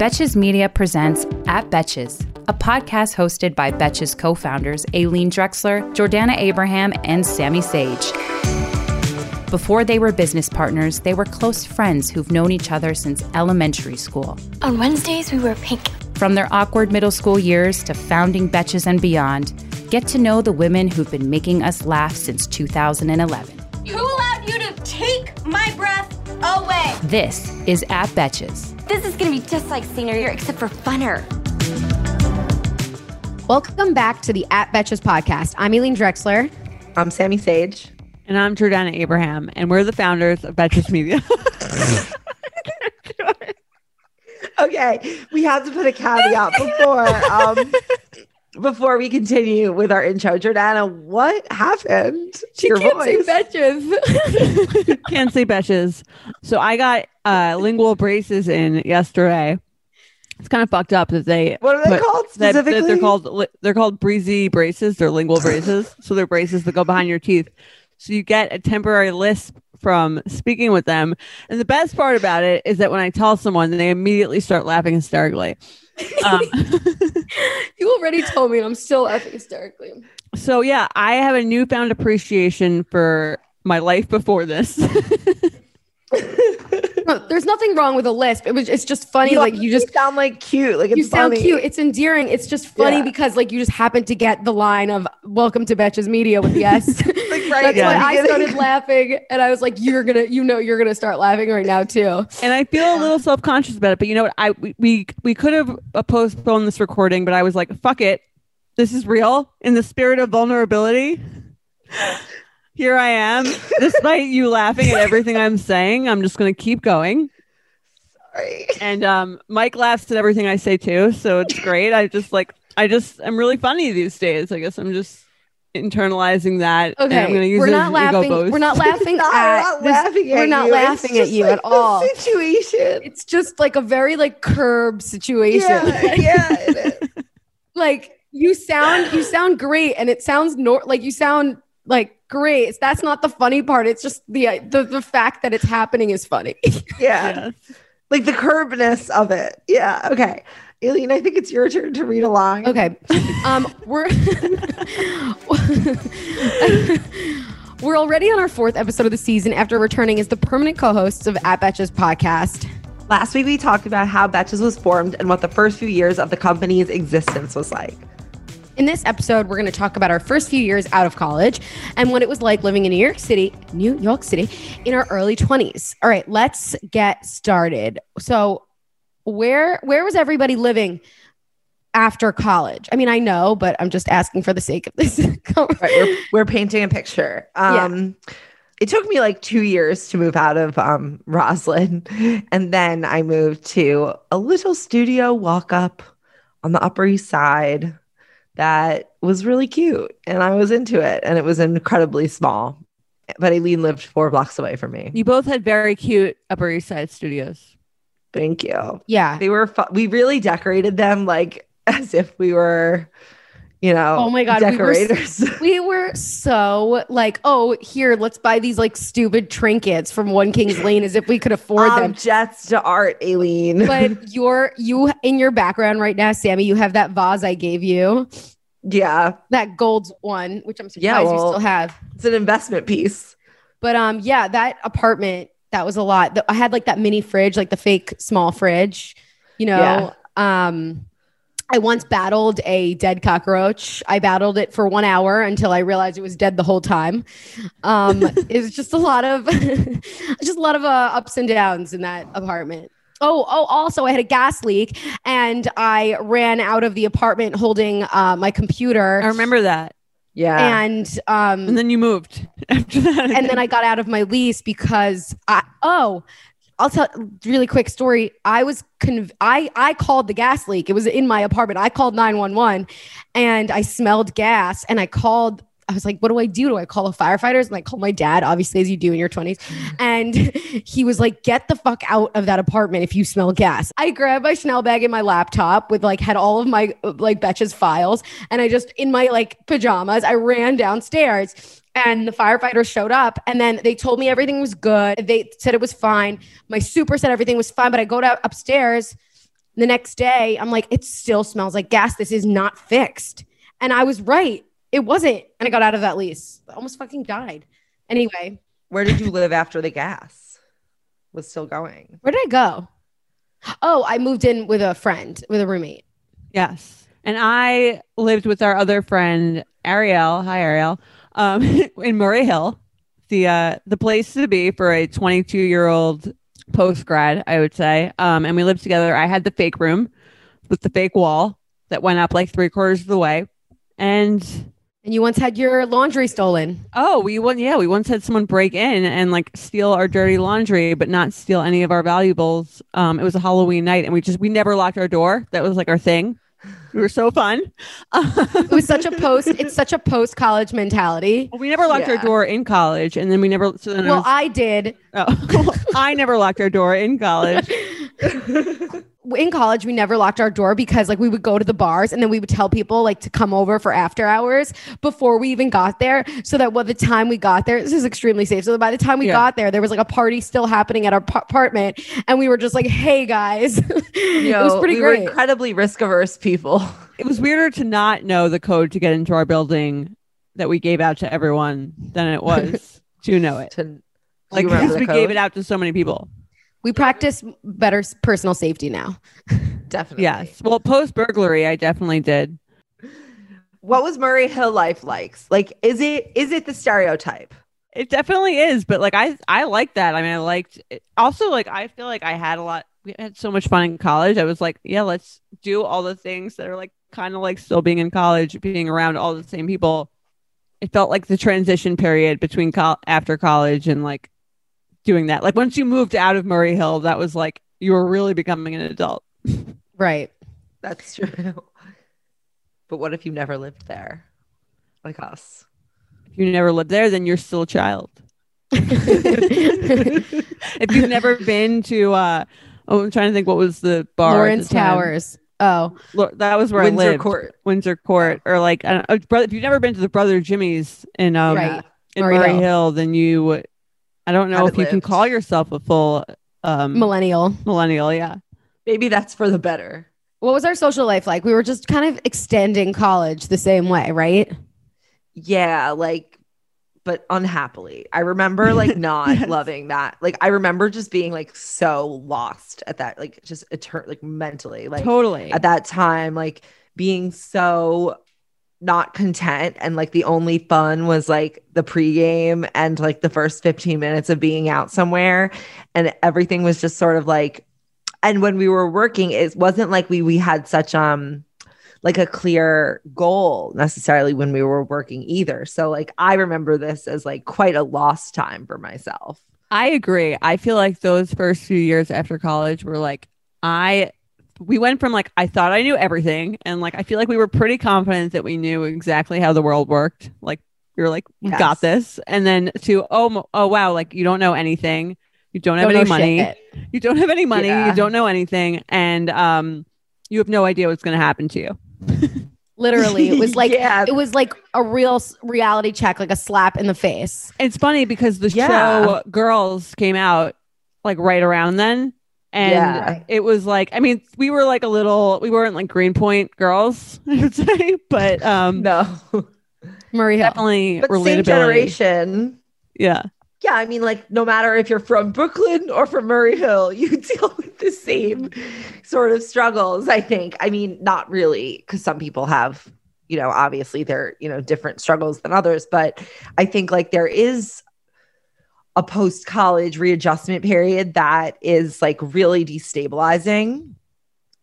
Betches Media presents At Betches, a podcast hosted by Betches co founders Aleen Dreksler, Jordana Abraham, and Sami Sage. Before they were business partners, they were close friends who've known each other since elementary school. On Wednesdays, we wear pink. From their awkward middle school years to founding Betches and beyond, get to know the women who've been making us laugh since 2011. Who allowed you to take my breath away? This is At Betches. This is gonna be just like senior year, except for funner. Welcome back to the At Betches podcast. I'm Aleen Dreksler. I'm Sami Sage. And I'm Jordana Abraham, and we're the founders of Betches Media. okay, we have to put a caveat before um, before we continue with our intro. Jordana, what happened to She your can't voice? say Betches. Can't say Betches. So I got uh, lingual braces in yesterday. It's kind of fucked up that they what are they put- called that, that specifically? they're called they're called breezy braces. They're lingual braces. So they're braces that go behind your teeth. So you get a temporary lisp from speaking with them. And the best part about it is that when I tell someone, they immediately start laughing hysterically. Um, you already told me, and I'm still laughing hysterically. so yeah, I have a newfound appreciation for my life before this. No, there's nothing wrong with a lisp. It was. It's just funny. like you just. sound like cute. Like it's You sound funny. cute. It's endearing. It's just funny Yeah. because like you just happened to get the line of "Welcome to Betches Media" with yes. Like right That's in why I started laughing, and I was like, "You're gonna, you know, you're gonna start laughing right now too." and I feel a little self conscious about it. But you know what? I we we, we could have uh, postponed this recording, but I was like, fuck it, this is real. In the spirit of vulnerability, here I am. Despite you laughing at everything I'm saying, I'm just going to keep going. Sorry. And um, Mike laughs at everything I say too, so it's great. I just like I just I'm really funny these days. I guess I'm just internalizing that. Okay, I'm going to use we're it not as laughing. boost. We're not laughing No, at. we're not this- laughing at we're not you. laughing It's at you like at all. Situation. It's just like a very like curb situation. Yeah, yeah, it is. like you sound you sound great and it sounds nor like you sound like great that's not the funny part it's just the uh, the, the fact that it's happening is funny yeah. Yes. Like the curvedness of it. Yeah. Okay. Aleen, I think it's your turn to read along. okay um we're we're already on our fourth episode of the season after returning as the permanent co-hosts of at betches podcast Last week, we talked about how Betches was formed and what the first few years of the company's existence was like. In this episode, we're going to talk about our first few years out of college and what it was like living in New York City, New York City, in our early 20s. All right, let's get started. So, where where was everybody living after college? I mean, I know, but I'm just asking for the sake of this. Right, we're, we're painting a picture. Um, It took me like two years to move out of um, Roslyn. And then I moved to a little studio walk up on the Upper East Side that was really cute. And I was into it. And it was incredibly small. But Aleen lived four blocks away from me. You both had very cute Upper East Side studios. Thank you. yeah. They were, fu- we really decorated them like as if we were, you know, Oh my God, we were. We were so like, oh, here, let's buy these like stupid trinkets from One King's Lane as if we could afford them. Objects to art, Aleen. but your you in your background right now, Sami, you have that vase I gave you, yeah, that gold one, which I'm surprised Yeah, you still have. it's an investment piece. But um, yeah, that apartment that was a lot. I had like that mini fridge, like the fake small fridge, you know. Um, I once battled a dead cockroach. I battled it for one hour until I realized it was dead the whole time. Um, it was just a lot of, just a lot of uh, ups and downs in that apartment. Oh, oh! Also, I had a gas leak, and I ran out of the apartment holding uh, my computer. I remember that. Yeah. and um, And then you moved after that. and then I got out of my lease because I oh I'll tell really quick story. I was conv- I I called the gas leak. It was in my apartment. I called 911 and I smelled gas and I called I was like, what do I do? Do I call the firefighters? And I called my dad, obviously, as you do in your 20s. And he was like, get the fuck out of that apartment if you smell gas. I grabbed my Chanel bag and my laptop with like, had all of my like Betches files. And I just, in my like pajamas, I ran downstairs and the firefighters showed up and then they told me everything was good. They said it was fine. My super said everything was fine, but I go to upstairs The next day, I'm like, it still smells like gas. This is not fixed. And I was right. It wasn't. And I got out of that lease. I almost fucking died. Anyway, Where did you live after the gas was still going? where did I go? Oh, I moved in with a friend, with a roommate. Yes. And I lived with our other friend Ariel. Hi Ariel. Um, in Murray Hill, the uh, the place to be for a 22 year old post grad, I would say. Um, and we lived together. I had the fake room with the fake wall that went up like three quarters of the way. And And you once had your laundry stolen. oh, we won. Yeah, we once had someone break in and like steal our dirty laundry, but not steal any of our valuables. Um, it was a Halloween night, and we just we never locked our door. That was like our thing. We were so fun. It was such a post, it's such a post college mentality. Well, we never locked our door in college, and then we never. So then I Well, was- I did. oh, I never locked our door in college. In college, we never locked our door because like we would go to the bars and then we would tell people like to come over for after hours before we even got there. So that by the time we got there, this is extremely safe. So that by the time we Yeah. got there, there was like a party still happening at our p- apartment. And we were just like, hey guys. it was pretty we great. Were incredibly risk averse people. It was weirder to not know the code to get into our building that we gave out to everyone than it was to know it. To, Like because we code? gave it out to so many people. We practice better personal safety now. Definitely. Yes. Well, post burglary, I definitely did. What was Murray Hill life like? Like, is it is it the stereotype? It definitely is, but like I I like that. I mean, I liked it. also like I feel like I had a lot. We had so much fun in college. I was like, yeah, let's do all the things that are like kind of like still being in college, being around all the same people. It felt like the transition period between col- after college and like doing that. Like once you moved out of Murray Hill, that was like you were really becoming an adult. Right. That's true. But what if you never lived there, like us? If you never lived there, then you're still a child. if you've never been to uh oh I'm trying to think what was the bar at the Lawrence. Towers. Oh, Lo- that was where Windsor I lived Windsor Court. Windsor Court or like I don't, oh, brother if you've never been to the brother Jimmy's in um right. in Murray Murray Hill. Hill. then you I don't know if you can call yourself a full um Millennial. millennial yeah Maybe that's for the better. What was our social life like? We were just kind of extending college the same way, right? Yeah, like, but unhappily. I remember like not Yes. loving that. Like, I remember just being like so lost at that, like, just etern- like mentally, like totally at that time, like being so not content and like the only fun was like the pregame and like the first 15 minutes of being out somewhere and everything was just sort of like and when we were working it wasn't like we we had such um like a clear goal necessarily when we were working either so like i remember this as like quite a lost time for myself I agree. I feel like those first few years after college were like I we went from like I thought I knew everything and like I feel like we were pretty confident that we knew exactly how the world worked. Like we were like Yes. got this and then to oh oh wow like you don't know anything. You don't have Don't any money. shit. You don't have any money. Yeah. You don't know anything and um you have no idea what's going to happen to you. Literally, it was like Yeah. it was like a real reality check, like a slap in the face. It's funny because the Yeah. show Girls came out like right around then. And Yeah. it was like, I mean, we were like a little, we weren't like Greenpoint girls, I would say, but um, no Murray definitely but same generation Yeah. Yeah, I mean, like, no matter if you're from Brooklyn or from Murray Hill, you deal with the same sort of struggles, I think. I mean, not really, because some people have, you know, obviously they're, you know, different struggles than others. But I think like there is a post college readjustment period that is like really destabilizing.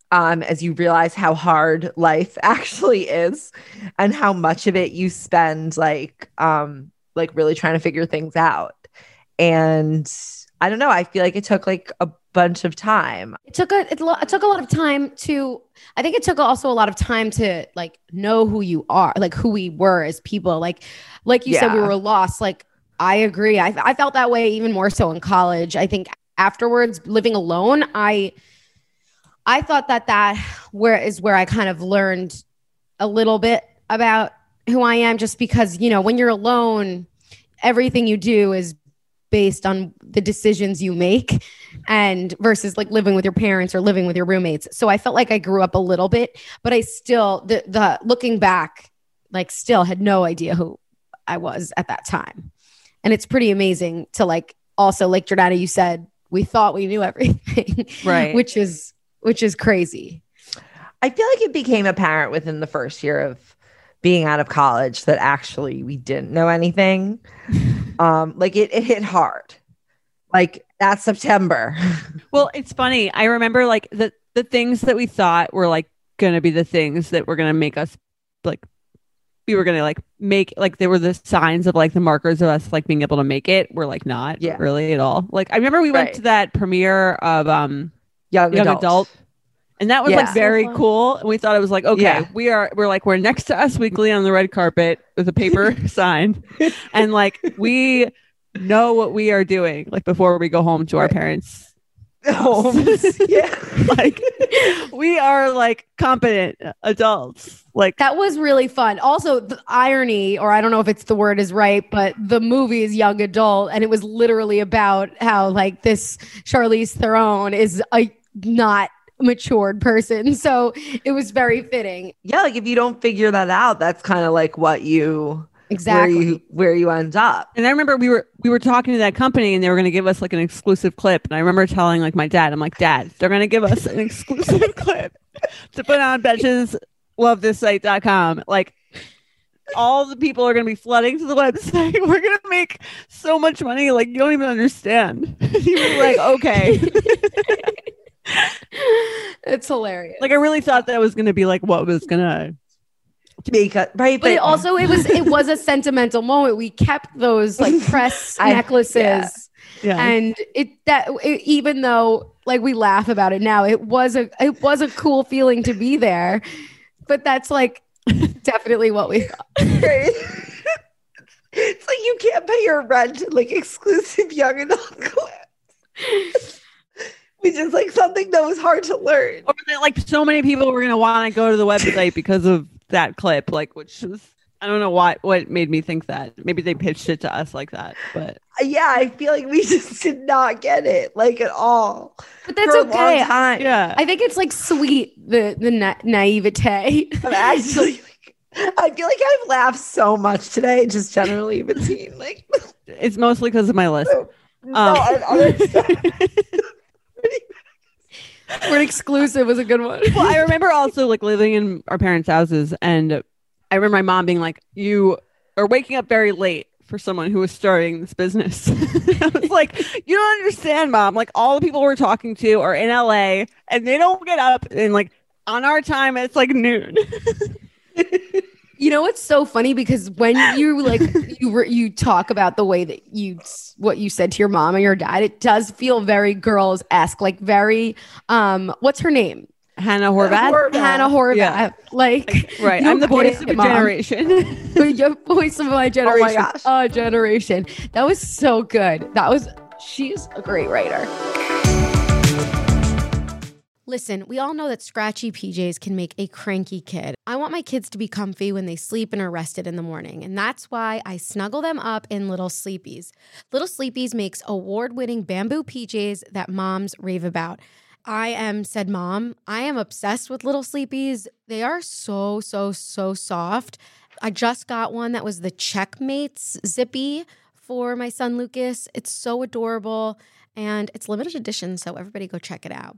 Um, as you realize how hard life actually is and how much of it you spend like um like really trying to figure things out. And I don't know, I feel like it took like a bunch of time. It took a it, lo- it took a lot of time to. I think it took also a lot of time to like know who you are, like who we were as people. Like, like you said, we were lost. Like, I agree. I I felt that way even more so in college. I think afterwards, living alone, I I thought that that where is where I kind of learned a little bit about who I am, just because you know when you're alone, everything you do is based on the decisions you make and versus like living with your parents or living with your roommates. So I felt like I grew up a little bit, but I still the the looking back like still had no idea who I was at that time. And it's pretty amazing to like also like Jordana you said we thought we knew everything. Right. which is which is crazy. I feel like it became apparent within the first year of being out of college that actually we didn't know anything. um, like it, it hit hard. Like that September. Well, it's funny. I remember like the the things that we thought were like gonna be the things that were gonna make us like we were gonna like make like there were the signs of like the markers of us like being able to make it were like not Yeah. really at all. Like I remember we went Right. to that premiere of um Young, Young adult. Adult. and that was Yeah. like very So cool. And we thought it was like, okay, Yeah. we are we're like we're next to Us Weekly on the red carpet with a paper sign. And like we know what we are doing like before we go home to our parents. Homes. yeah. like we are like competent adults. Like That was really fun. Also, the irony, or I don't know if it's the word is right, but the movie is young adult, and it was literally about how like this Charlize Theron is a not matured person. So it was very fitting. Yeah. Like if you don't figure that out, that's kind of like what you Exactly. where you where you end up. and I remember we were we were talking to that company and they were going to give us like an exclusive clip. And I remember telling like my dad, I'm like, Dad, they're going to give us an exclusive clip to put on Betches love this site.com. Like all the people are going to be flooding to the website. We're going to make so much money. Like you don't even understand. you were like, okay. it's hilarious. like I really thought that was going to be like what was going to Because right, but it also it was it was a sentimental moment. We kept those like press I- necklaces. yeah. yeah. and it that it, even though like we laugh about it now it was a it was a cool feeling to be there but that's like definitely what we thought Right. it's like you can't pay your rent like exclusive young adult clips. Which is like something that was hard to learn. or that like so many people were gonna want to go to the website because of that clip, like which was I don't know what what made me think that. Maybe they pitched it to us like that, but Yeah, I feel like we just did not get it like at all. but that's for a long okay time. yeah, i think it's like sweet the the na- naivete I'm actually like, I feel like I've laughed so much today, just generally between like it's mostly because of my list. no, Um, and other stuff. word exclusive was a good one well, I remember also like living in our parents' houses, and I remember my mom being like, "You are waking up very late." For someone who was starting this business, I was like, "You don't understand, mom. Like all the people we're talking to are in LA, and they don't get up and like on our time. It's like noon." you know what's so funny because when you like you re- you talk about the way that you what you said to your mom and your dad it does feel very girls esque like very um what's her name Hannah Horvath. Horvath. Hannah Horvath Yeah. like Right. I'm the voice of it, a generation. Your voice of my generation. Oh my gosh. A generation. That was so good. That was she's a great writer. Listen, we all know that scratchy PJs can make a cranky kid. I want my kids to be comfy when they sleep and are rested in the morning, and that's why I snuggle them up in Little Sleepies. Little Sleepies makes award winning bamboo PJs that moms rave about. I am said mom. I am obsessed with Little Sleepies. They are so, so, so soft. I just got one that was the Checkmates Zippy for my son Lucas. It's so adorable and it's limited edition, so everybody go check it out.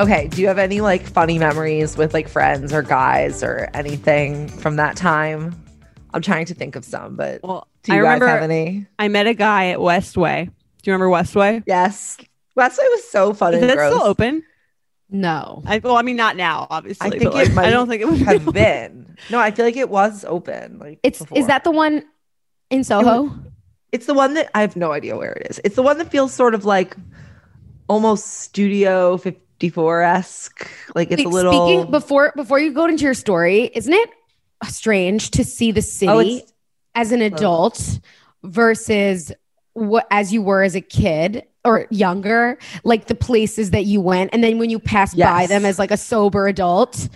Okay, do you have any like funny memories with like friends or guys or anything from that time? I'm trying to think of some, but Well, do you I guys remember have any? I met a guy at Westway. Do you remember Westway? Yes. Westway was so fun Is and that gross. still open? No. I well, I mean, not now, obviously. I but, think like, it might I don't think it would have been. No, I feel like it was open. Like It's before. is that the one in Soho? It's the one that I have no idea where it is. It's the one that feels sort of like almost Studio 54 esque. Like it's a little. Speaking before before you go into your story, isn't it strange to see the city Oh, as an adult versus what as you were as a kid or younger, like the places that you went, and then when you pass by them as like a sober adult,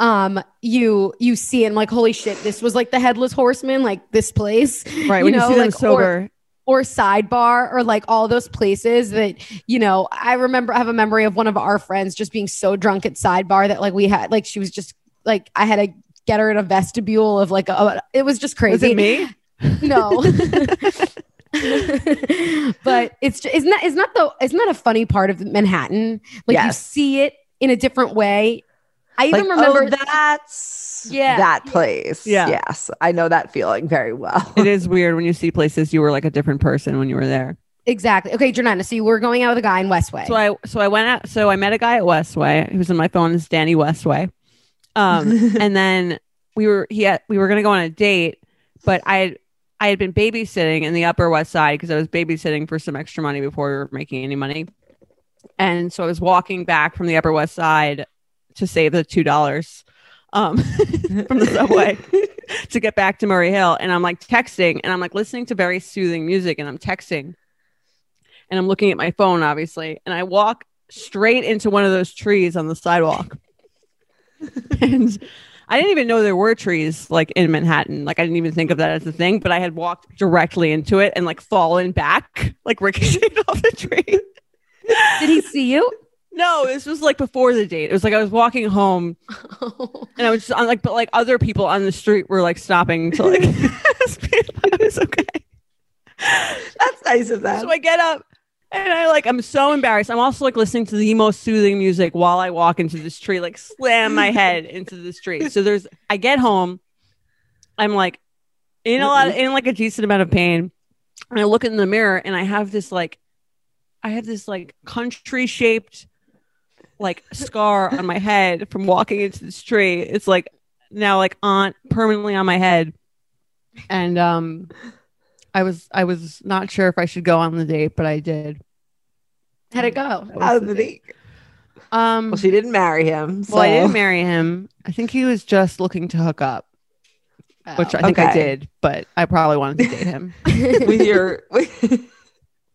um, you you see and like, holy shit, this was like the headless horseman, like this place, right you when know, you see them like, sober. or sidebar or like all those places that you know i remember i have a memory of one of our friends just being so drunk at sidebar that like we had like she was just like i had to get her in a vestibule of like a, it was just crazy. Was it me? no but it's ju- isn't that isn't that the isn't that a funny part of manhattan like you see it in a different way i even like, oh, remember oh, that's Yeah. that place. Yeah. Yes. I know that feeling very well. it is weird when you see places you were like a different person when you were there. exactly okay Jordana, so you were going out with a guy in westway So I so I went out. So I met a guy at Westway. He was on my phone. Is Danny Westway. Um, and then we were he had, we were gonna go on a date, but I had I had been babysitting in the Upper West Side because I was babysitting for some extra money before we were making any money. And so I was walking back from the Upper West Side to save the two dollars um, from the subway to get back to Murray Hill. And I'm like texting and I'm like listening to very soothing music and I'm texting and I'm looking at my phone, obviously. And I walk straight into one of those trees on the sidewalk. and I didn't even know there were trees like in Manhattan. Like I didn't even think of that as a thing, but I had walked directly into it and like fallen back, like ricocheted off the tree. did he see you No, this was like before the date. It was like I was walking home and I was just on like, but like other people on the street were like stopping to like ask me if I was okay. That's nice of them. So I get up and I like I'm so embarrassed. I'm also like listening to the most soothing music while I walk into this tree, like slam my head into this tree. So there's I get home, I'm like in a lot in like a decent amount of pain. And I look in the mirror and I have this like I have this like country shaped like scar on my head from walking into this tree. It's like now like on permanently on my head. And um I was I was not sure if I should go on the date, but I did. how'd it go How did he? Um Well, she didn't marry him. So. well, I didn't marry him. I think he was just looking to hook up, which I think I did, but I probably wanted to date him. with your with,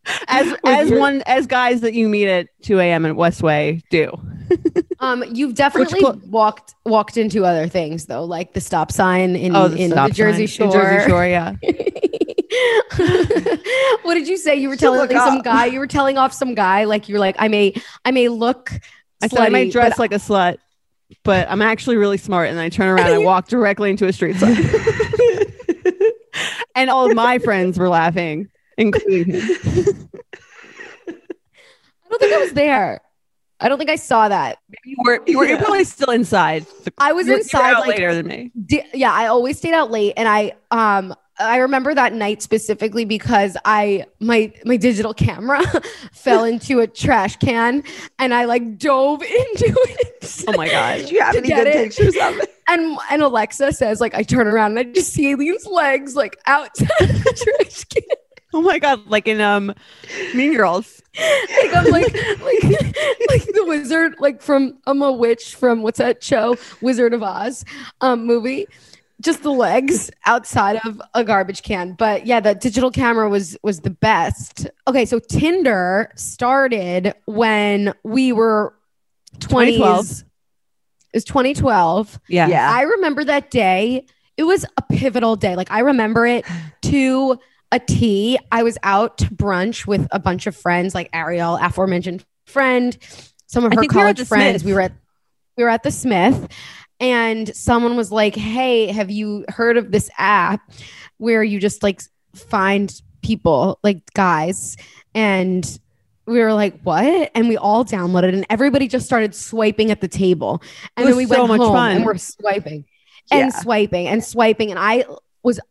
As as your- one as guys that you meet at 2 a.m. in Westway do. Um, you've definitely cl- walked walked into other things though, like the stop sign in Oh, the in the Jersey sign. Shore. In Jersey Shore, yeah. what did you say? You were telling some up. guy. You were telling off some guy. Like you're like, I may, I may look. I said I slutty, dress but like a slut, but I'm actually really smart. And I turn around and walk directly into a street sign. and all of my friends were laughing, including him. I don't think I was there. I don't think I saw that. You were, you were you're probably still inside. I was you were- you were inside, out like- later than me. Di- yeah, I always stayed out late, and I um I remember that night specifically because I my my digital camera fell into a trash can, and I like dove into it. Oh my god. did you have To any get good it. pictures of it? And and Alexa says like I turn around and I just see Aleen's legs like outside of the trash can. Oh my god, like in um Mean Girls. Like I'm like like like the wizard like from I'm a witch from what's that show Wizard of Oz um movie. Just the legs outside of a garbage can. But yeah, the digital camera was was the best. Okay, so Tinder started when we were 20s. 2012. It was 2012. Yeah. Yeah. I remember that day. It was a pivotal day. Like I remember it to a T. I was out to brunch with a bunch of friends, like Ariel, aforementioned friend, some of her think we college friends. Smith. We were at we were at the Smith, and someone was like, "Hey, have you heard of this app where you just like find people, like guys, and we were like, what? And we all downloaded and everybody just started swiping at the table. And It then we so went much home fun. and we're swiping and Yeah. swiping and swiping. And I was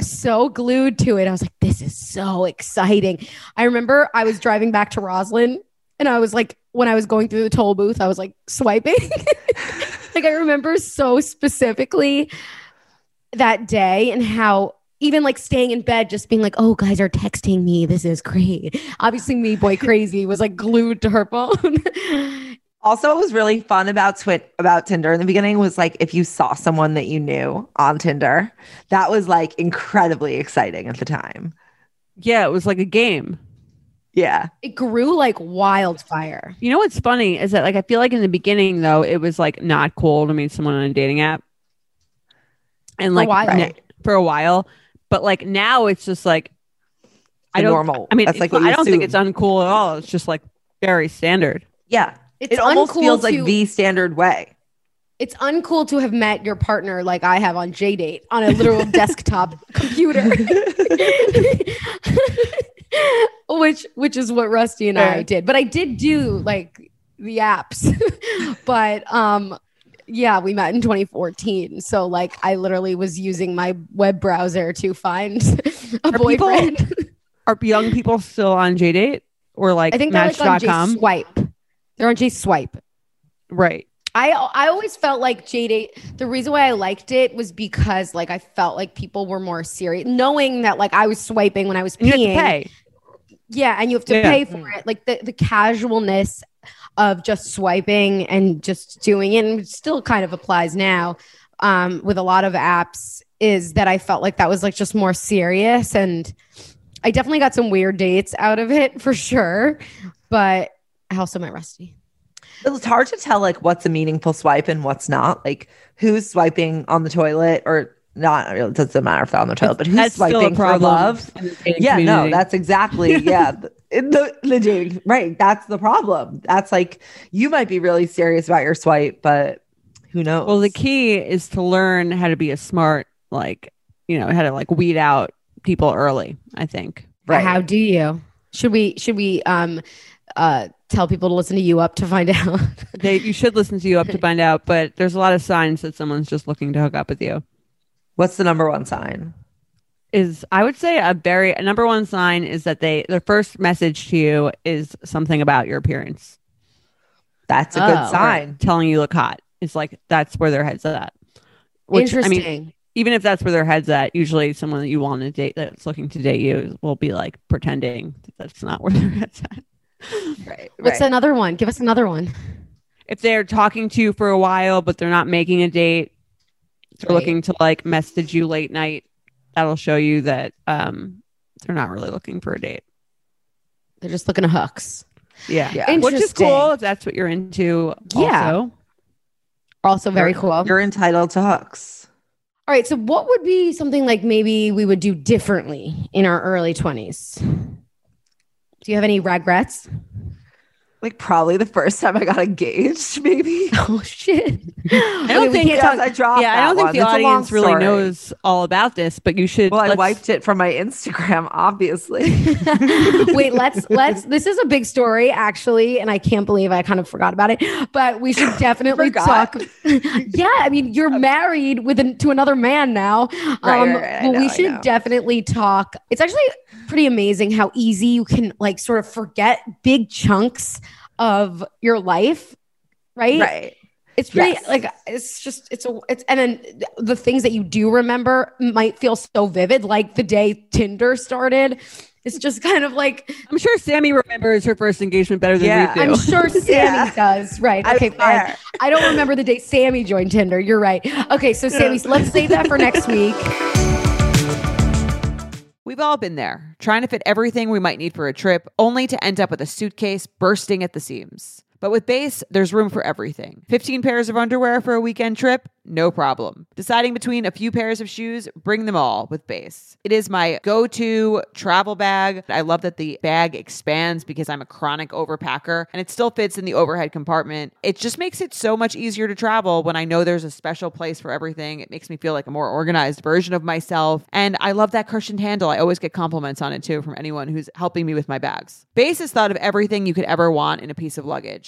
so glued to it. I was like, this is so exciting. I remember I was driving back to Roslyn and I was like, when I was going through the toll booth, I was like swiping. like I remember so specifically that day and how even like staying in bed, just being like, oh, guys are texting me. This is great. Obviously, me, boy crazy, was like glued to her phone. Also, what was really fun about Twit about Tinder in the beginning was like if you saw someone that you knew on Tinder, that was like incredibly exciting at the time. Yeah, it was like a game. Yeah. it grew like wildfire. You know what's funny is that like I feel like in the beginning though it was like not cool to meet someone on a dating app, and For a like while. na- for a while, but like now it's just like I don't. normal. I mean, That's like it's- what you I don't think it's uncool at all. It's just like very standard. Yeah. It's it almost feels like to- the standard way. It's uncool to have met your partner like I have on JDate on a literal desktop computer. which which is what Rusty and I did. But I did do like the apps. but um yeah, we met in 2014. So like I literally was using my web browser to find a Are people- boyfriend. Are young people still on JDate or like I think like Match.com? JSwipe. They're on JSwipe. right. I I always felt like J The reason why I liked it was because like I felt like people were more serious, knowing that like I was swiping when I was And you peeing. have to pay. Yeah, and you have to Yeah. pay for it. Like the the casualness of just swiping and just doing it, and it still kind of applies now um, with a lot of apps. Is that I felt like that was like just more serious, and I definitely got some weird dates out of it for sure. But I also met Rusty. It's hard to tell like what's a meaningful swipe and what's not. Like who's swiping on the toilet or not. It doesn't matter if they're on the toilet, but who's That's swiping for love? in the dating Yeah, no, that's exactly yeah. In the the dating right, that's the problem. That's like you might be really serious about your swipe, but who knows? Well, the key is to learn how to be a smart, like, you know, how to like weed out people early, I think. right. How do you? Should we should we um uh tell people to listen to you up to find out? They you should listen to you up to find out, but there's a lot of signs that someone's just looking to hook up with you. What's the number one sign? Is I would say a very a number one sign is that they their first message to you is something about your appearance, That's a Oh, good sign. telling you look hot. It's like that's where their head's at. Which I Interesting. mean, even if that's where their head's at, usually someone that you want to date that's looking to date you will be like pretending that that's not where their head's at. Right. What's right. another one? Give us another one. if they're talking to you for a while but they're not making a date they're Right. looking to like message you late night that'll show you that um they're not really looking for a date They're just looking at hooks. yeah, Yeah. which is cool if that's what you're into Yeah. also. Also very You're- cool. You're entitled to hooks. All right. So what would be something like maybe we would do differently in our early 20s? Do you have any regrets? Like probably the first time I got engaged, maybe. Oh shit. I don't Okay, think Yes, talk- I dropped. yeah i don't think one. the It's audience really story. knows all about this but you should Well, I let's- wiped it from my Instagram, obviously. Wait, let's let's this is a big story actually, and I can't believe I kind of forgot about it. But we should definitely talk. yeah, I mean, you're married with an, to another man now. Right, um, right, right. I know, we should definitely talk. It's actually pretty amazing how easy you can like sort of forget big chunks of your life, right? right. It's pretty Yes. like it's just it's a it's and then the things that you do remember might feel so vivid, like the day Tinder started. It's just kind of like i'm sure sami remembers her first engagement better than Yeah. we do I'm sure Sami Yeah. does. Right. Okay, fine. I don't remember the day Sami joined Tinder. You're right. Okay, so Sami, let's save that for next week. We've all been there, trying to fit everything we might need for a trip, only to end up with a suitcase bursting at the seams. But with Béis, there's room for everything. 15 pairs of underwear for a weekend trip? No problem. Deciding between a few pairs of shoes? Bring them all with Béis. It is my go to travel bag. I love that the bag expands because I'm a chronic overpacker and it still fits in the overhead compartment. It just makes it so much easier to travel when I know there's a special place for everything. It makes me feel like a more organized version of myself. And I love that cushioned handle. I always get compliments on it too from anyone who's helping me with my bags. Béis has thought of everything you could ever want in a piece of luggage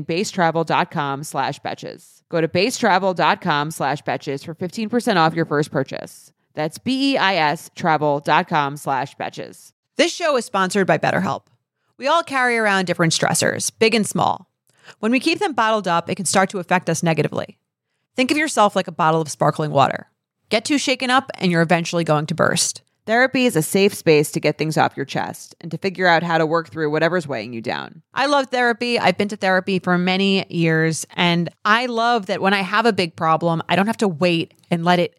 beistravel.com slash betches. Go to beistravel.com slash betches for 15% off your first purchase. That's B-E-I-S travel.com slash betches. This show is sponsored by BetterHelp. We all carry around different stressors, big and small. When we keep them bottled up, it can start to affect us negatively. Think of yourself like a bottle of sparkling water. Get too shaken up, and you're eventually going to burst. Therapy is a safe space to get things off your chest and to figure out how to work through whatever's weighing you down. I love therapy. I've been to therapy for many years, and I love that when I have a big problem, I don't have to wait and let it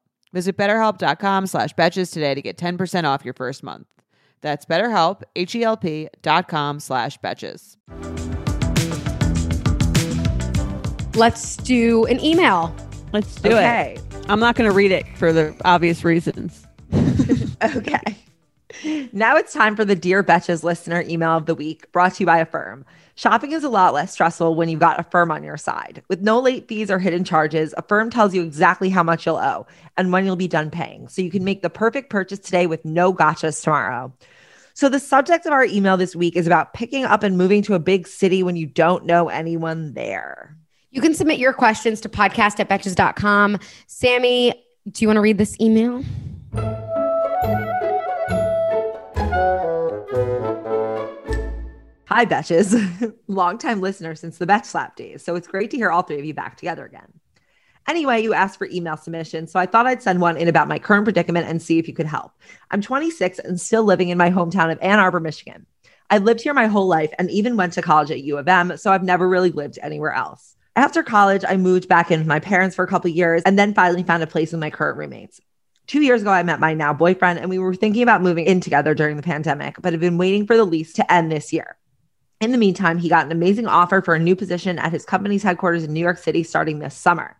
Visit betterhelp.com slash betches today to get 10% off your first month. That's betterhelp, H-E-L-P dot com slash betches. Let's do an email. Let's do Okay. it. I'm not going to read it for the obvious reasons. Okay. Now it's time for the Dear Betches listener email of the week brought to you by Affirm. Shopping is a lot less stressful when you've got Affirm on your side. With no late fees or hidden charges, Affirm tells you exactly how much you'll owe and when you'll be done paying. So you can make the perfect purchase today with no gotchas tomorrow. So the subject of our email this week is about picking up and moving to a big city when you don't know anyone there. You can submit your questions to podcast at betches.com. Sami, do you want to read this email? Hi, Betches. Longtime listener since the Betch Slap days. So it's great to hear all three of you back together again. Anyway, you asked for email submission, so I thought I'd send one in about my current predicament and see if you could help. I'm 26 and still living in my hometown of Ann Arbor, Michigan. I lived here my whole life and even went to college at U of M, so I've never really lived anywhere else. After college, I moved back in with my parents for a couple years and then finally found a place with my current roommates. Two years ago, I met my now boyfriend, and we were thinking about moving in together during the pandemic, but have been waiting for the lease to end this year. In the meantime, he got an amazing offer for a new position at his company's headquarters in New York City starting this summer.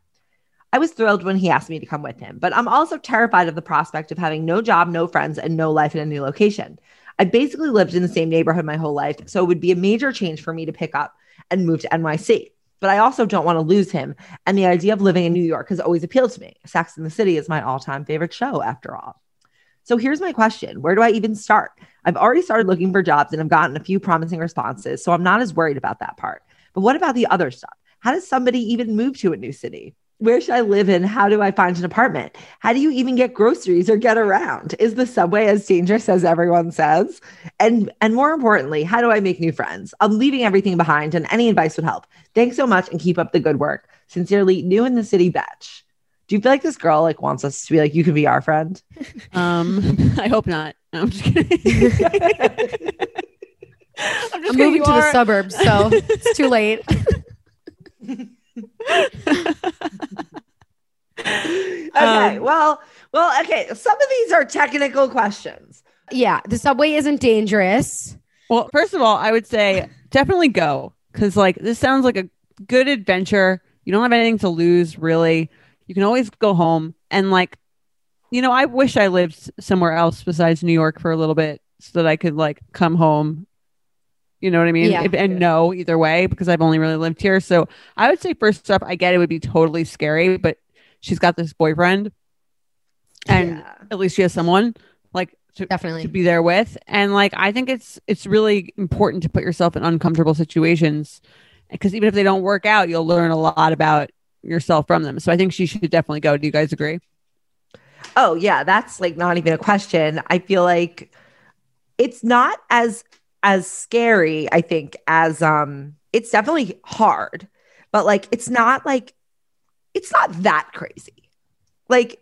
I was thrilled when he asked me to come with him, but I'm also terrified of the prospect of having no job, no friends, and no life in a new location. I basically lived in the same neighborhood my whole life, so it would be a major change for me to pick up and move to NYC. But I also don't want to lose him, and the idea of living in New York has always appealed to me. Sex in the City is my all time favorite show, after all. So here's my question Where do I even start? I've already started looking for jobs and I've gotten a few promising responses, so I'm not as worried about that part. But what about the other stuff? How does somebody even move to a new city? Where should I live in? How do I find an apartment? How do you even get groceries or get around? Is the subway as dangerous as everyone says? And and more importantly, how do I make new friends? I'm leaving everything behind and any advice would help. Thanks so much and keep up the good work. Sincerely, new in the city batch. Do you feel like this girl like wants us to be like you can be our friend? Um, I hope not. No, I'm just kidding. I'm, just I'm kidding. moving You to the suburbs, so it's too late. Okay, Um, well, well, okay. Some of these are technical questions. yeah, the subway isn't dangerous. Well, first of all, I would say definitely go because like this sounds like a good adventure. You don't have anything to lose, really. You can always go home and like, you know, I wish I lived somewhere else besides New York for a little bit so that I could like come home You know what I mean? Yeah. If- and no, either way, because I've only really lived here. So I would say first up, I get it would be totally scary, but she's got this boyfriend, and Yeah. at least she has someone like to, Definitely. to be there with. And like I think it's it's really important to put yourself in uncomfortable situations because even if they don't work out, you'll learn a lot about yourself from them. So I think she should definitely go. Do you guys agree? Oh, yeah, that's like not even a question. I feel like it's not as as scary, I think, as um it's definitely hard, but like it's not like it's not that crazy. Like,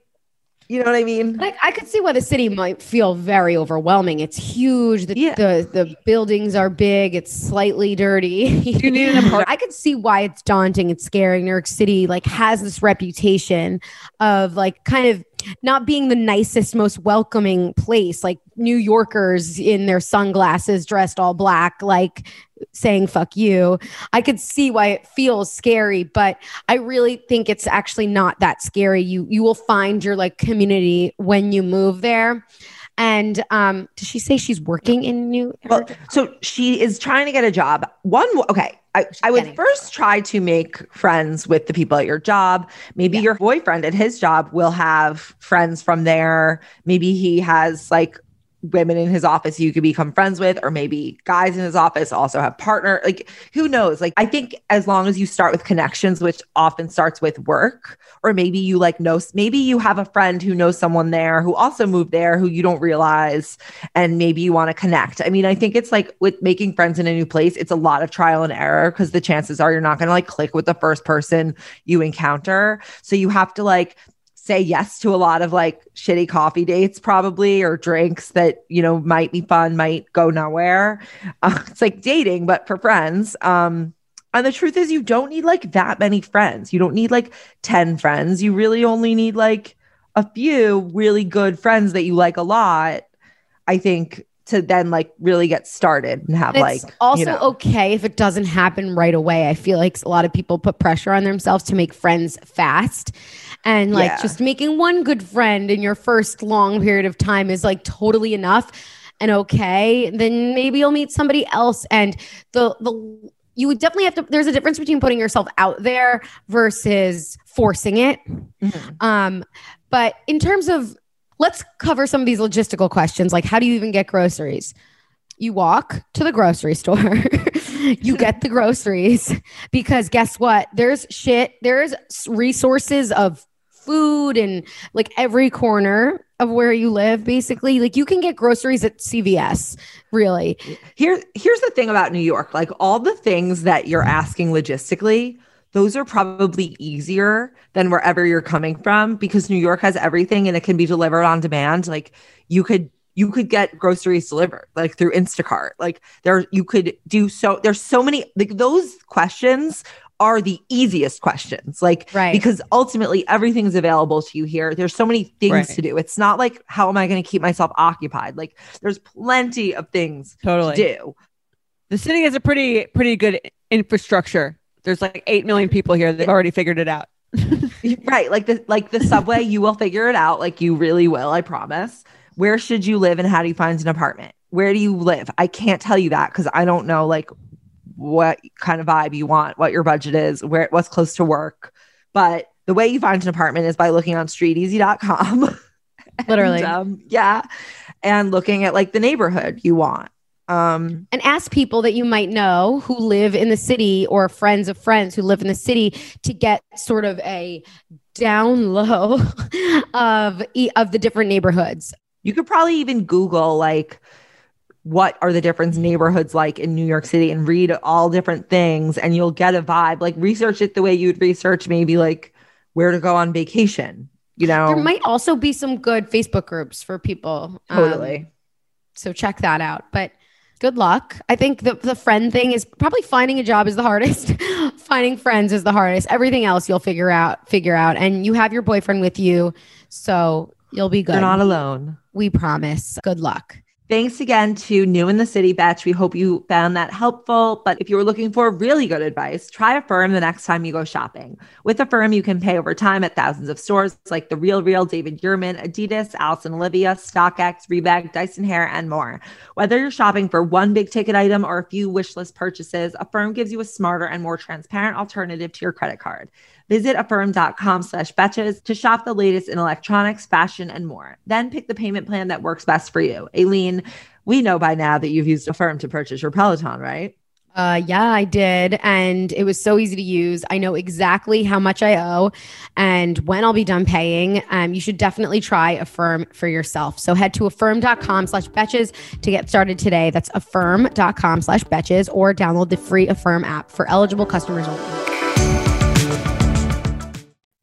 you know what I mean? Like I could see why the city might feel very overwhelming. It's huge. The Yeah. the, the buildings are big. It's slightly dirty. you need an apartment? I could see why it's daunting and scary. New York City like has this reputation of like kind of not being the nicest, most welcoming place. Like New Yorkers in their sunglasses, dressed all black, like saying "fuck you." I could see why it feels scary, but I really think it's actually not that scary. You you will find your like community when you move there. And um, does she say she's working in New? Well, so she is trying to get a job. One, okay. I, I would first try to make friends with the people at your job. Maybe your boyfriend at his job will have friends from there. Maybe he has like women in his office you could become friends with, or maybe guys in his office also have partner. Like, who knows? Like, I think as long as you start with connections, which often starts with work, or maybe you like know, maybe you have a friend who knows someone there who also moved there who you don't realize, and maybe you want to connect. I mean, I think it's like with making friends in a new place, it's a lot of trial and error because the chances are you're not going to like click with the first person you encounter. So you have to like, say yes to a lot of like shitty coffee dates probably or drinks that you know might be fun might go nowhere. Uh, it's like dating but for friends. Um and the truth is you don't need like that many friends. You don't need like 10 friends. You really only need like a few really good friends that you like a lot i think to then like really get started and have It's like also you know, okay if it doesn't happen right away. I feel like a lot of people put pressure on themselves to make friends fast. And like Yeah. just making one good friend in your first long period of time is like totally enough and okay. Then maybe you'll meet somebody else. And the the you would definitely have to there's a difference between putting yourself out there versus forcing it. Mhm. Um, but in terms of let's cover some of these logistical questions like how do you even get groceries? You walk to the grocery store. you get the groceries because guess what? There's shit, there's resources of food and like every corner of where you live basically. Like you can get groceries at CVS, really. Here, here's the thing about New York. Like all the things that you're asking logistically, those are probably easier than wherever you're coming from because New York has everything and it can be delivered on demand. Like you could you could get groceries delivered like through Instacart. Like there you could do so there's so many like those questions are the easiest questions. Like Right. because ultimately everything is available to you here. There's so many things Right. to do. It's not like how am I going to keep myself occupied? Like there's plenty of things Totally. to do. The city has a pretty pretty good infrastructure. There's like eight million people here. They've already figured it out. Right. Like the like the subway, you will figure it out. Like you really will, I promise. Where should you live and how do you find an apartment? Where do you live? I can't tell you that because I don't know like what kind of vibe you want, what your budget is, where what's close to work. But the way you find an apartment is by looking on streeteasy.com. Literally. And, um, yeah. And looking at like the neighborhood you want. Um and ask people that you might know who live in the city or friends of friends who live in the city to get sort of a down low of e- of the different neighborhoods. You could probably even Google like what are the different neighborhoods like in New York City and read all different things and you'll get a vibe. Like research it the way you'd research maybe like where to go on vacation, you know? There might also be some good Facebook groups for people. um, totally. so check that out. But good luck. I think the the friend thing is probably finding a job is the hardest. finding friends is the hardest. Everything else you'll figure out figure out and you have your boyfriend with you, so you'll be good. You're not alone. we promise. Good luck. Thanks again to New in the City Batch. We hope you found that helpful. But if you were looking for really good advice, try Affirm the next time you go shopping. With Affirm, you can pay over time at thousands of stores like The RealReal, David Yurman, Adidas, and Olivia, StockX, Rebag, Dyson Hair, and more. Whether you're shopping for one big ticket item or a few wish list purchases, Affirm gives you a smarter and more transparent alternative to your credit card. Visit affirm.com slash betches to shop the latest in electronics, fashion, and more. Then pick the payment plan that works best for you. Aleen, we know by now that you've used Affirm to purchase your Peloton, right? Uh, yeah, I did. And it was so easy to use. I know exactly how much I owe and when I'll be done paying. Um, you should definitely try Affirm for yourself. So head to affirm.com slash betches to get started today. That's affirm.com slash betches or download the free Affirm app for eligible customers only.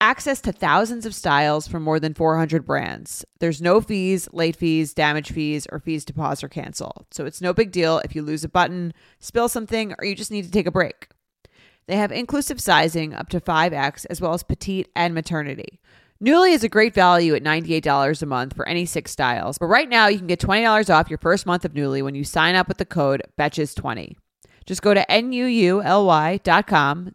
Access to thousands of styles from more than 400 brands. There's no fees, late fees, damage fees, or fees to pause or cancel. So it's no big deal if you lose a button, spill something, or you just need to take a break. They have inclusive sizing up to 5X as well as petite and maternity. Nuuly is a great value at $98 a month for any six styles. But right now, you can get $20 off your first month of Nuuly when you sign up with the code BETCHES20. Just go to N-U-U-L-Y.com,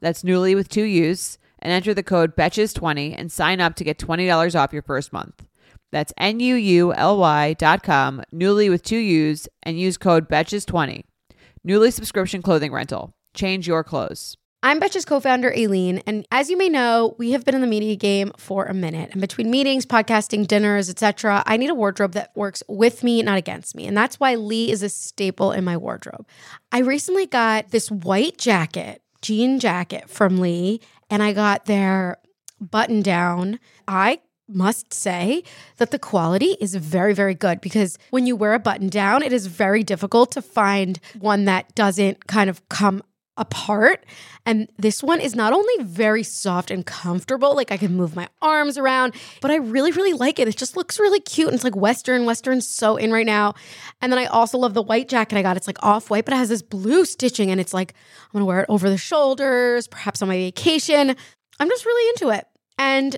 that's Nuuly with two U's, and enter the code BETCHES20 and sign up to get $20 off your first month. That's N-U-U-L-Y dot com, Nuuly with two U's, and use code BETCHES20. Nuuly subscription clothing rental. Change your clothes. I'm Betches co-founder Aleen, and as you may know, we have been in the media game for a minute. And between meetings, podcasting, dinners, etc., I need a wardrobe that works with me, not against me. And that's why Lee is a staple in my wardrobe. I recently got this white jacket, jean jacket from Lee, and I got their button down. I must say that the quality is very, very good because when you wear a button down, it is very difficult to find one that doesn't kind of come apart. And this one is not only very soft and comfortable, like I can move my arms around, but I really, really like it. It just looks really cute. And it's like Western. Western's so in right now. And then I also love the white jacket I got. It's like off white, but it has this blue stitching. And it's like, I'm gonna wear it over the shoulders, perhaps on my vacation. I'm just really into it. And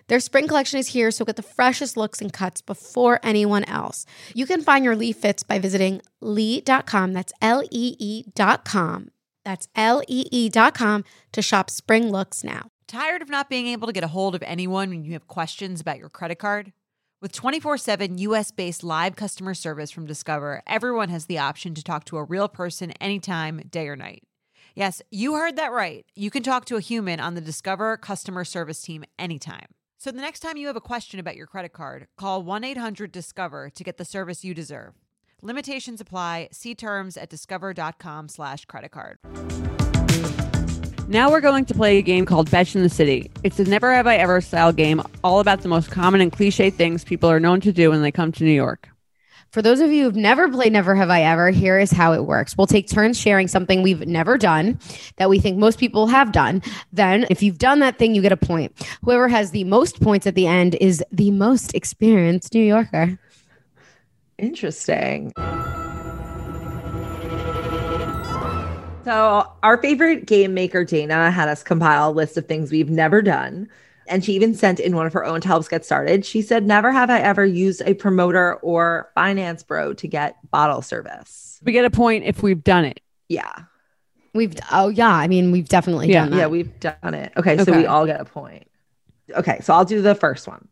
Their spring collection is here, so get the freshest looks and cuts before anyone else. You can find your Lee fits by visiting lee.com. That's L E E.com. That's L E E.com to shop spring looks now. Tired of not being able to get a hold of anyone when you have questions about your credit card? With 24 7 US based live customer service from Discover, everyone has the option to talk to a real person anytime, day or night. Yes, you heard that right. You can talk to a human on the Discover customer service team anytime. So the next time you have a question about your credit card, call 1 800 Discover to get the service you deserve. Limitations apply. See terms at discover.com/slash credit card. Now we're going to play a game called Betch in the City. It's a never have I ever style game, all about the most common and cliche things people are known to do when they come to New York. For those of you who've never played Never Have I Ever, here is how it works. We'll take turns sharing something we've never done that we think most people have done. Then, if you've done that thing, you get a point. Whoever has the most points at the end is the most experienced New Yorker. Interesting. So, our favorite game maker, Dana, had us compile a list of things we've never done. And she even sent in one of her own to help us get started. She said, Never have I ever used a promoter or finance bro to get bottle service. We get a point if we've done it. Yeah. We've, oh, yeah. I mean, we've definitely Yeah. done that. Yeah, we've done it. Okay, so we all get a point. Okay, so I'll do the first one.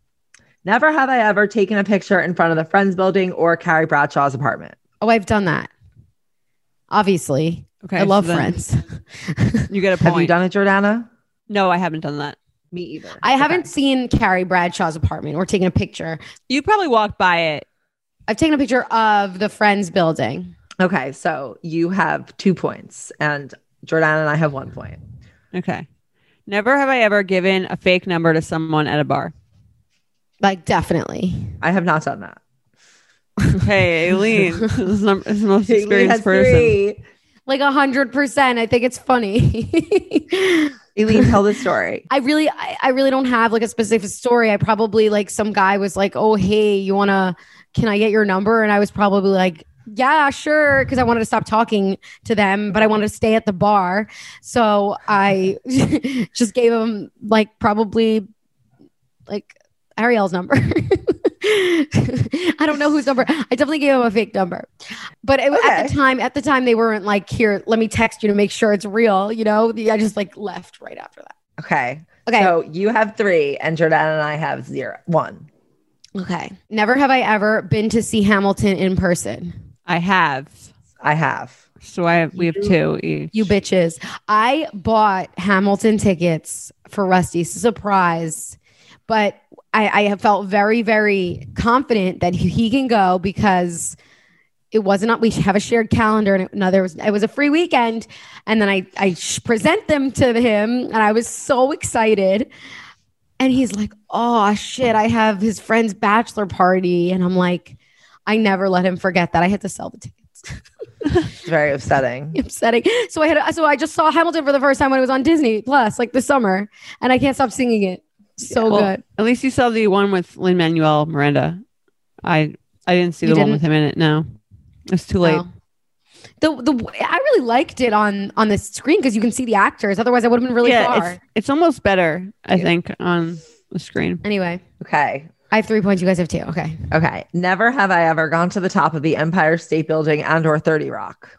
Never have I ever taken a picture in front of the Friends building or Carrie Bradshaw's apartment. oh, I've done that. Obviously. Okay. I love so friends. You get a point. Have you done it, Jordana? No, I haven't done that. Me either. I Okay. haven't seen Carrie Bradshaw's apartment or taken a picture. You probably walked by it. I've taken a picture of the Friends building. Okay, so you have two points, and Jordan and I have one point. Okay. Never have I ever given a fake number to someone at a bar. Like, definitely. I have not done that. Hey, Aleen, this is num- this is the most experienced person. three. Like a hundred percent. I think it's funny. Aleen, tell the story. I really, I, I really don't have like a specific story. I probably like some guy was like, "Oh, hey, you wanna? Can I get your number?" And I was probably like, "Yeah, sure," because I wanted to stop talking to them, but I wanted to stay at the bar. So I just gave him like probably like Ariel's number. I don't know whose number. I definitely gave him a fake number, but it, at the time, at the time, they weren't like, "Here, let me text you to make sure it's real." You know, I just like left right after that. Okay. Okay. So you have three, and Jordan and I have zero one. Okay. Never have I ever been to see Hamilton in person. I have. I have. So I have, we have two each. You bitches. I bought Hamilton tickets for Rusty's surprise, but I, I have felt very, very confident that he, he can go because it wasn't we have a shared calendar and it, no, there was it was a free weekend and then I I present them to him and I was so excited and he's like oh shit I have his friend's bachelor party and I'm like I never let him forget that I had to sell the tickets It's very upsetting. upsetting. So I had so I just saw Hamilton for the first time when it was on Disney Plus, like this summer, and I can't stop singing it. So Well, good. At least you saw the one with Lin Manuel Miranda. I I didn't see You the one didn't? with him in it. No, it's too late. Oh. The the I really liked it on on the screen because you can see the actors. Otherwise, I would have been really yeah, far. it's it's almost better. I think on the screen. Anyway, Okay. I have three points. You guys have two. Okay. Okay. Never have I ever gone to the top of the Empire State Building and or 30 Rock.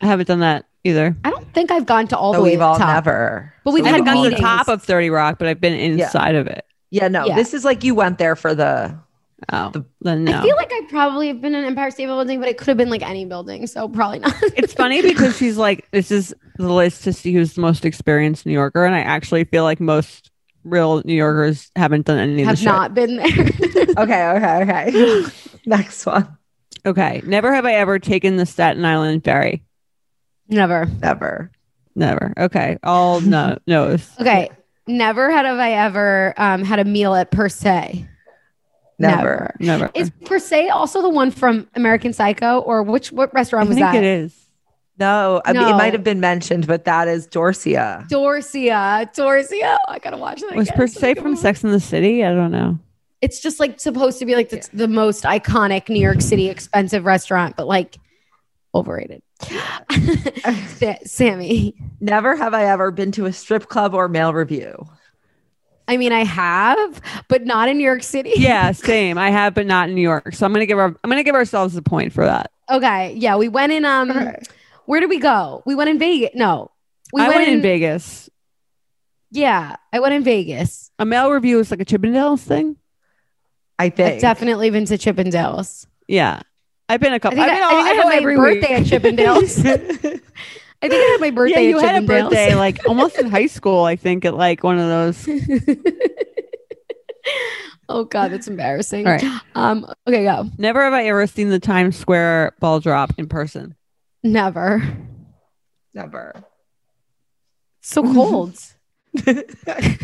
I haven't done that either. I don't think I've gone to all the way we've to the all top. never. But we've So I had gone to the top of Thirty Rock, but I've been inside of it. Yeah, no. Yeah. This is like you went there for the Oh, The- then no. I feel like I probably have been in Empire State Building, but it could have been like any building, so probably not. it's funny because she's like, this is the list to see who's the most experienced New Yorker, and I actually feel like most real New Yorkers haven't done any of the have shit. not been there. Okay, okay, okay. Next one. Okay, never have I ever taken the Staten Island ferry. Never. Never. Never. Okay, all no knows. Okay. Never had have I ever um, had a meal at Per Se. Never. Never. Is Per Se also the one from American Psycho, or which what restaurant was that? I think that? it is. No, I mean, it might have been mentioned, but that is Dorsia. Dorsia. Dorsia. Oh, I gotta watch that. Was again. per se from. Sex in the City? I don't know. It's just like supposed to be like the, the most iconic New York City expensive restaurant, but like overrated. Sa- Sami. Never have I ever been to a strip club or male revue. I mean, I have, but not in New York City. Yeah, same. I have, but not in New York. So I'm gonna give our I'm gonna give ourselves a point for that. Okay. Yeah, we went in. Um, where did we go? We went in Vegas. No, we I went in Vegas. Yeah, I went in Vegas. A male revue is like a Chippendales thing. I I've think. definitely been to Chippendales. Yeah, I've been a couple. think I, I've been I, think I I had my every birthday week. at Chippendales. I think I had my birthday yeah, you at had a birthday like almost in high school. I think at like one of those. oh God, that's embarrassing. All right. Um. Okay, go. Never have I ever seen the Times Square ball drop in person. Never. Never. So cold.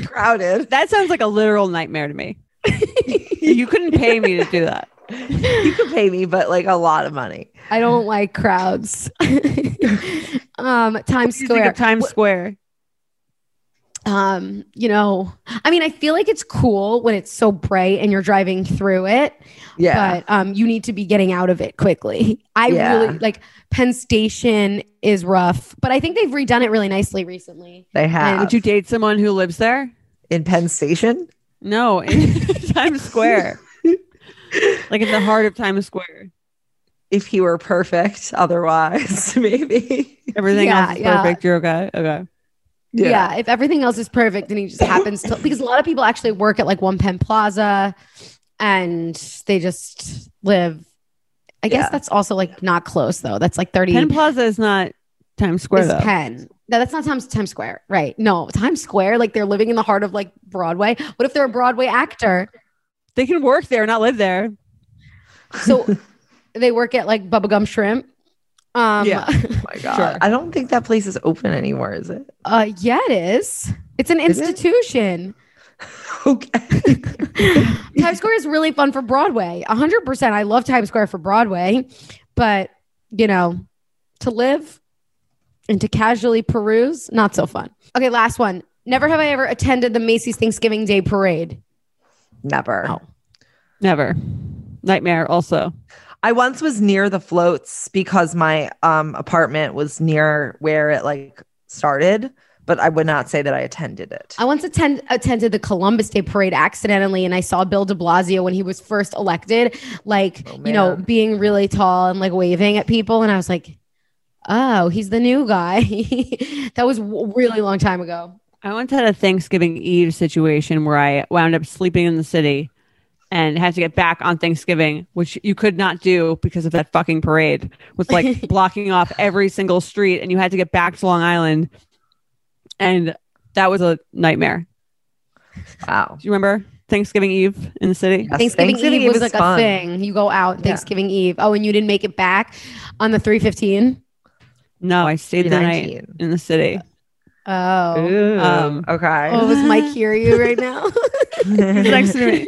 Crowded. That sounds like a literal nightmare to me. you couldn't pay me to do that. You could pay me, but like a lot of money. I don't like crowds. um. Times Square. Times Square. um, you know, I mean, I feel like it's cool when it's so bright and you're driving through it, Yeah. but um, you need to be getting out of it quickly. I Yeah. really like Penn Station is rough, but I think they've redone it really nicely recently. they have. Would you date someone who lives there? in Penn Station? No, in Times Square. like in the heart of Times Square. If he were perfect, otherwise, maybe. Everything Yeah, else is yeah. perfect. You're okay. Okay. Yeah. if everything else is perfect and he just happens to because a lot of people actually work at like One Penn Plaza and they just live. I guess Yeah. that's also like not close though. That's like 30 Penn Plaza is not Times Square is though. Penn. No, that's not Times Times Square, right? No, Times Square. Like they're living in the heart of like Broadway. What if they're a Broadway actor? They can work there, not live there. So they work at like Bubba Gump Shrimp. Um, Yeah. Oh my god. I don't think that place is open anymore, is it? Uh, yeah, it is. It's an Is it? institution. Okay. Times Square is really fun for Broadway. A hundred percent. I love Times Square for Broadway, but you know, to live and to casually peruse, not so fun. Okay, last one. Never have I ever attended the Macy's Thanksgiving Day Parade. Never. Oh. Never. Nightmare also. I once was near the floats because my um apartment was near where it like started, but I would not say that I attended it. I once attend, attended the Columbus Day Parade accidentally, and I saw Bill de Blasio when he was first elected, like, Oh, you know, being really tall and like waving at people. And I was like, oh, he's the new guy. that was a really long time ago. I once had a Thanksgiving Eve situation where I wound up sleeping in the city and had to get back on Thanksgiving, which you could not do because of that fucking parade with like blocking off every single street and you had to get back to Long Island. And that was a nightmare. Wow. Do you remember Thanksgiving Eve in the city? Yes, Thanksgiving, Eve was is like fun. a thing. You go out Yeah. Thanksgiving Eve. Oh, and you didn't make it back on the 315? No, I stayed the night in the city. Oh. Ooh, Um, okay. Oh, does Mike hear you right now? Next to me.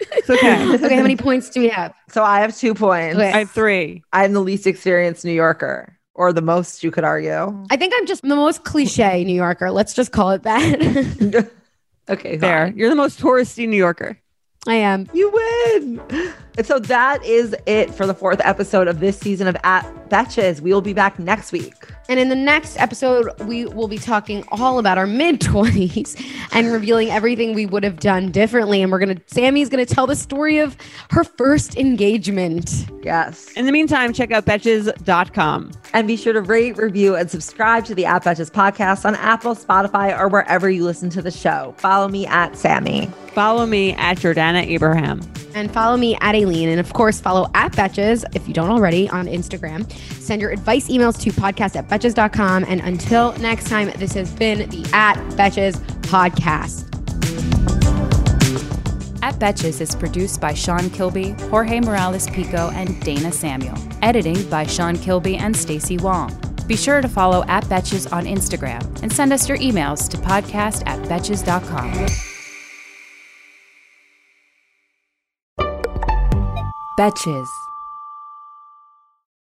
It's okay. okay, how many points do we have? so I have two points. Okay. I have three. I'm the least experienced New Yorker, or the most you could argue. I think I'm just the most cliche New Yorker. Let's just call it that. okay, There. fine. You're the most touristy New Yorker. I am. You win. And so that is it for the fourth episode of this season of At Betches. We will be back next week. And in the next episode, we will be talking all about our mid 20s and revealing everything we would have done differently. And we're going to, Sami's going to tell the story of her first engagement. Yes. In the meantime, check out betches.com. And be sure to rate, review, and subscribe to the At Betches podcast on Apple, Spotify, or wherever you listen to the show. Follow me at Sammy. Follow me at Jordana Abraham. And follow me at And of course, follow at Betches if you don't already on Instagram. Send your advice emails to podcast at Betches.com. And until next time, this has been the At Betches podcast. At Betches is produced by Sean Kilby, Jorge Morales Pico, and Dana Samuel. Editing by Sean Kilby and Stacy Wong. Be sure to follow at Betches on Instagram and send us your emails to podcast at betches.com. Betches.